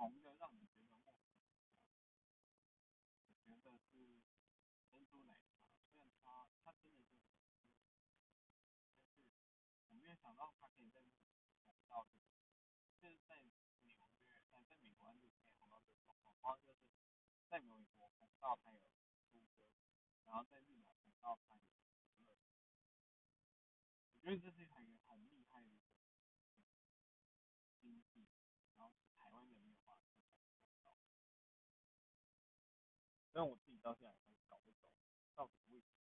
红的让你觉得陌生？我觉得是珍珠奶茶，虽然它它真的是，但是我没有想到它可以在红到，就是在纽约，在在美国它就可以红到这个状况，然后就是在美国红到还有出歌，然后在日本红到还有娱乐，我觉得这是那，我自己到现在还搞不懂到底为什么。